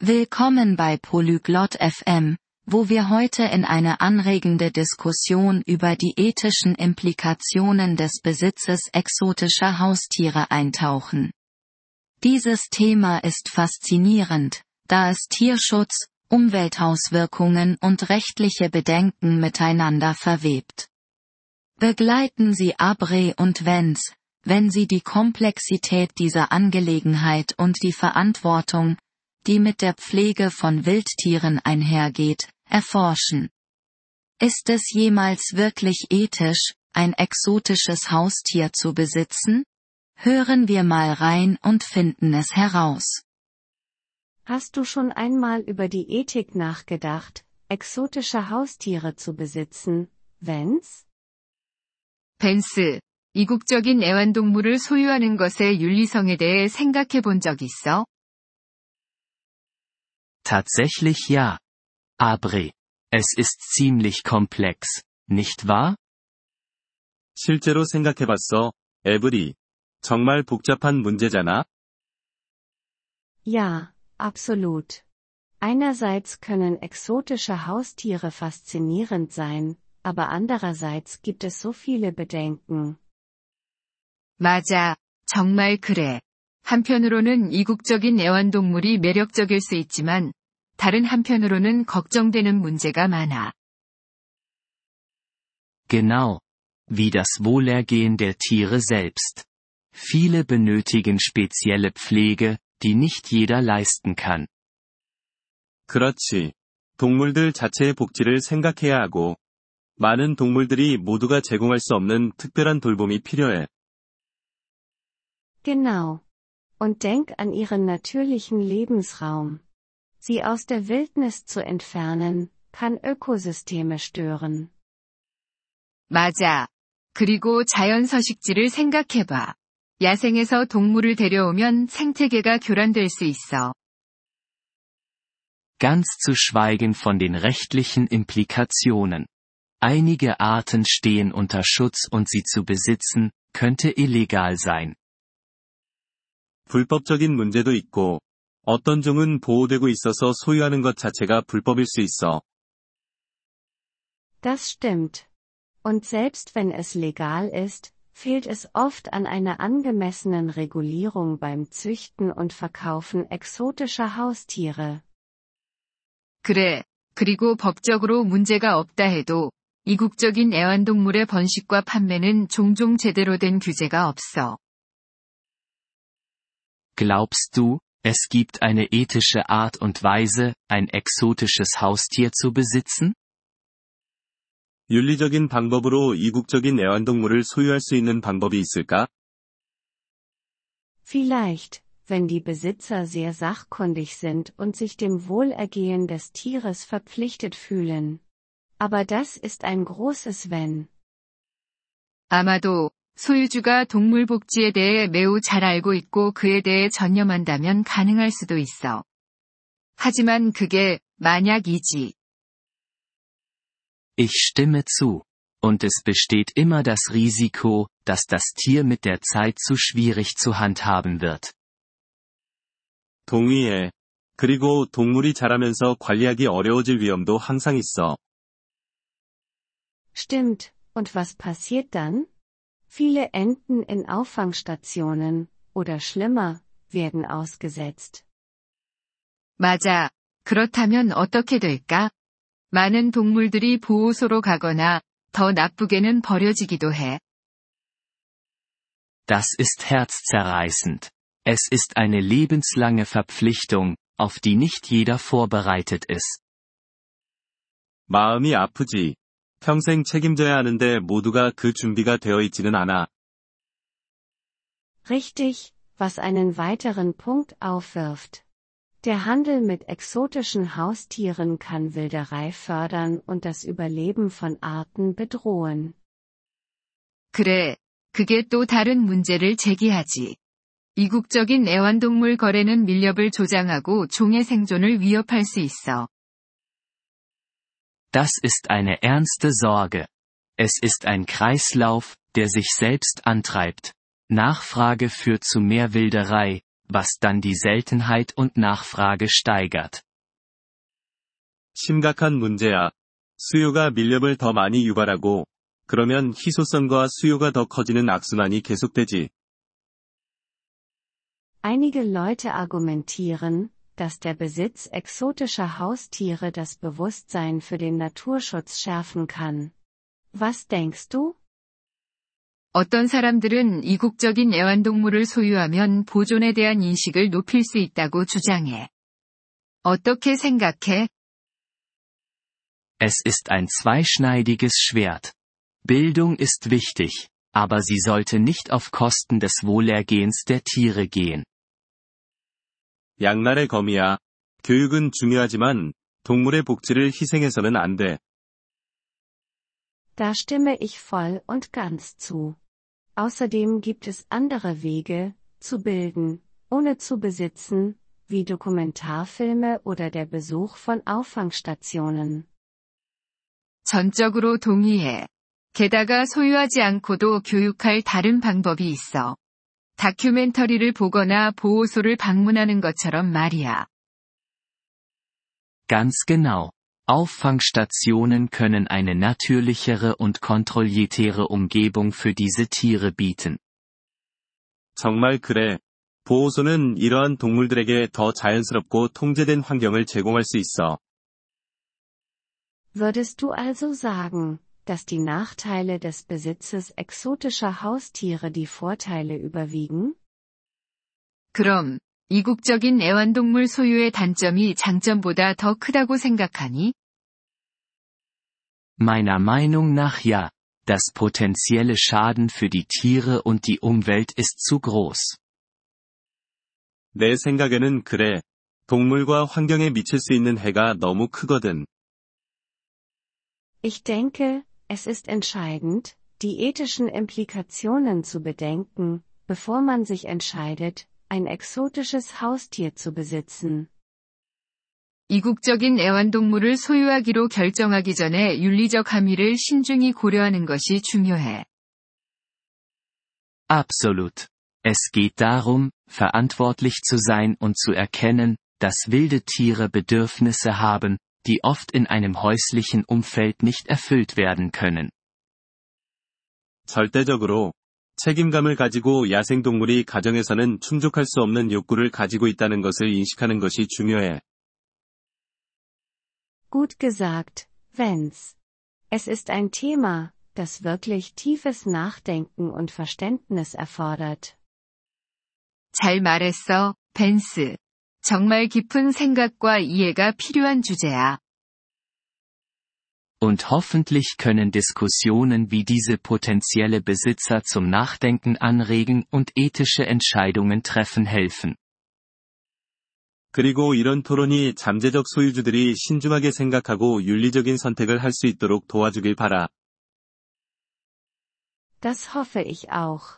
Willkommen bei Polyglot FM, wo wir heute in eine anregende Diskussion über die ethischen Implikationen des Besitzes exotischer Haustiere eintauchen. Dieses Thema ist faszinierend, da es Tierschutz, Umweltauswirkungen und rechtliche Bedenken miteinander verwebt. Begleiten Sie Abre und Wenz, wenn Sie die Komplexität dieser Angelegenheit und die Verantwortung, die mit der Pflege von Wildtieren einhergeht, erforschen. Ist es jemals wirklich ethisch, ein exotisches Haustier zu besitzen? Hören wir mal rein und finden es heraus. Hast du schon einmal über die Ethik nachgedacht, exotische Haustiere zu besitzen, wenn's? 벤스, 이국적인 애완동물을 소유하는 것의 윤리성에 대해 생각해 본 적 있어? Tatsächlich ja. Abre. Es ist ziemlich komplex, nicht wahr? 실제로 생각해봤어, 에브리. 정말 복잡한 문제잖아? Ja, absolut. Einerseits können exotische Haustiere faszinierend sein, aber andererseits gibt es so viele Bedenken. 맞아, 정말 그래. 한편으로는 이국적인 애완동물이 매력적일 수 있지만, 다른 한편으로는 걱정되는 문제가 많아. Genau. Wie das Wohlergehen der Tiere selbst. Viele benötigen spezielle Pflege, die nicht jeder leisten kann. 그렇지. 동물들 자체의 복지를 생각해야 하고, 많은 동물들이 모두가 제공할 수 없는 특별한 돌봄이 필요해. Genau. Und denk an ihren natürlichen Lebensraum. Sie aus der Wildnis zu entfernen, kann Ökosysteme stören. 맞아. 그리고 자연 서식지를 생각해봐. 야생에서 동물을 데려오면 생태계가 교란될 수 있어. Ganz zu schweigen von den rechtlichen Implikationen. Einige Arten stehen unter Schutz und sie zu besitzen, könnte illegal sein. 불법적인 문제도 있고, 어떤 종은 보호되고 있어서 소유하는 것 자체가 불법일 수 있어. Das stimmt. Und selbst wenn es legal ist, fehlt es oft an einer angemessenen Regulierung beim Züchten und Verkaufen exotischer Haustiere. 그래. 그리고 법적으로 문제가 없다 해도, 이국적인 애완동물의 번식과 판매는 종종 제대로 된 규제가 없어. Glaubst du, es gibt eine ethische Art und Weise, ein exotisches Haustier zu besitzen? 윤리적인 방법으로 이국적인 애완동물을 소유할 수 있는 방법이 있을까? Vielleicht, wenn die Besitzer sehr sachkundig sind und sich dem Wohlergehen des Tieres verpflichtet fühlen. Aber das ist ein großes Wenn. 아마도, 소유주가 동물 복지에 대해 매우 잘 알고 있고 그에 대해 전념한다면 가능할 수도 있어. 하지만 그게 만약이지. Ich stimme zu. Und es besteht immer das Risiko, dass das Tier mit der Zeit zu schwierig zu handhaben wird. 동의해. 그리고 동물이 자라면서 관리하기 어려워질 위험도 항상 있어. Stimmt, und was passiert dann? Viele Enten in Auffangstationen, oder schlimmer, werden ausgesetzt. 맞아. 그렇다면 어떻게 될까? 많은 동물들이 보호소로 가거나, 더 나쁘게는 버려지기도 해. Das ist herzzerreißend. Es ist eine lebenslange Verpflichtung, auf die nicht jeder vorbereitet ist. 마음이 아프지. 평생 책임져야 하는데 모두가 그 준비가 되어 있지는 않아. Richtig, was einen weiteren Punkt aufwirft. Der Handel mit exotischen Haustieren kann Wilderei fördern und das Überleben von Arten bedrohen. 그래. 그게 또 다른 문제를 제기하지. 이국적인 애완동물 거래는 밀렵을 조장하고 종의 생존을 위협할 수 있어. Das ist eine ernste Sorge. Es ist ein Kreislauf, der sich selbst antreibt. Nachfrage führt zu mehr Wilderei, was dann die Seltenheit und Nachfrage steigert. 심각한 문제야. 수요가 밀렵을 더 많이 유발하고, 그러면 희소성과 수요가 더 커지는 악순환이 계속되지. Einige Leute argumentieren, dass der Besitz exotischer Haustiere das Bewusstsein für den Naturschutz schärfen kann. Was denkst du? 어떤 사람들은 이국적인 애완동물을 소유하면 보존에 대한 인식을 높일 수 있다고 주장해. 어떻게 생각해? Es ist ein zweischneidiges Schwert. Bildung ist wichtig, aber sie sollte nicht auf Kosten des Wohlergehens der Tiere gehen. 양날의 검이야. 교육은 중요하지만, 동물의 복지를 희생해서는 안 돼. Da stimme ich voll und ganz zu. Außerdem gibt es andere Wege, zu bilden, ohne zu besitzen, wie Dokumentarfilme oder der Besuch von Auffangstationen. 전적으로 동의해. 게다가 소유하지 않고도 교육할 다른 방법이 있어. 다큐멘터리를 보거나 보호소를 방문하는 것처럼 말이야. Ganz genau. Auffangstationen können eine natürlichere und kontrolliertere Umgebung für diese Tiere bieten. 정말 그래. 보호소는 이러한 동물들에게 더 자연스럽고 통제된 환경을 제공할 수 있어. Würdest du also sagen, dass die Nachteile des Besitzes exotischer Haustiere die Vorteile überwiegen? 그럼, 이국적인 애완동물 소유의 단점이 장점보다 더 크다고 생각하니? Meiner Meinung nach ja. Das potenzielle Schaden für die Tiere und die Umwelt ist zu groß. 내 생각에는 그래. 동물과 환경에 미칠 수 있는 해가 너무 크거든. Ich denke, es ist entscheidend, die ethischen Implikationen zu bedenken, bevor man sich entscheidet, ein exotisches Haustier zu besitzen. 이국적인 애완동물을 소유하기로 결정하기 전에 윤리적 함의를 신중히 고려하는 것이 중요해. Absolut. Es geht darum, verantwortlich zu sein und zu erkennen, dass wilde Tiere Bedürfnisse haben, die oft in einem häuslichen Umfeld nicht erfüllt werden können. 절대적으로, 책임감을 가지고 야생동물이 가정에서는 충족할 수 없는 욕구를 가지고 있다는 것을 인식하는 것이 중요해. Gut gesagt, Wenz. Es ist ein Thema, das wirklich tiefes Nachdenken und Verständnis erfordert. 잘 말했어, 벤스. 정말 깊은 생각과 이해가 필요한 주제야. Und hoffentlich können Diskussionen wie diese potenzielle Besitzer zum Nachdenken anregen und ethische Entscheidungen treffen helfen. 그리고 이런 토론이 잠재적 소유주들이 신중하게 생각하고 윤리적인 선택을 할 수 있도록 도와주길 바라. Das hoffe ich auch.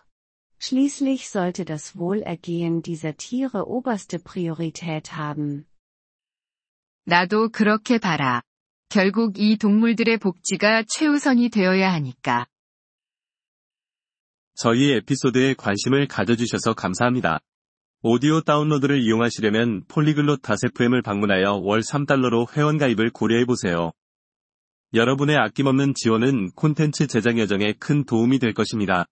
Schließlich sollte das Wohlergehen dieser Tiere oberste Priorität haben. 나도 그렇게 봐라. 결국 이 동물들의 복지가 최우선이 되어야 하니까. 저희 에피소드에 관심을 가져주셔서 감사합니다. 오디오 다운로드를 이용하시려면 폴리글롯 다세프엠을 방문하여 월 3달러로 회원가입을 고려해보세요. 여러분의 아낌없는 지원은 콘텐츠 제작 여정에 큰 도움이 될 것입니다.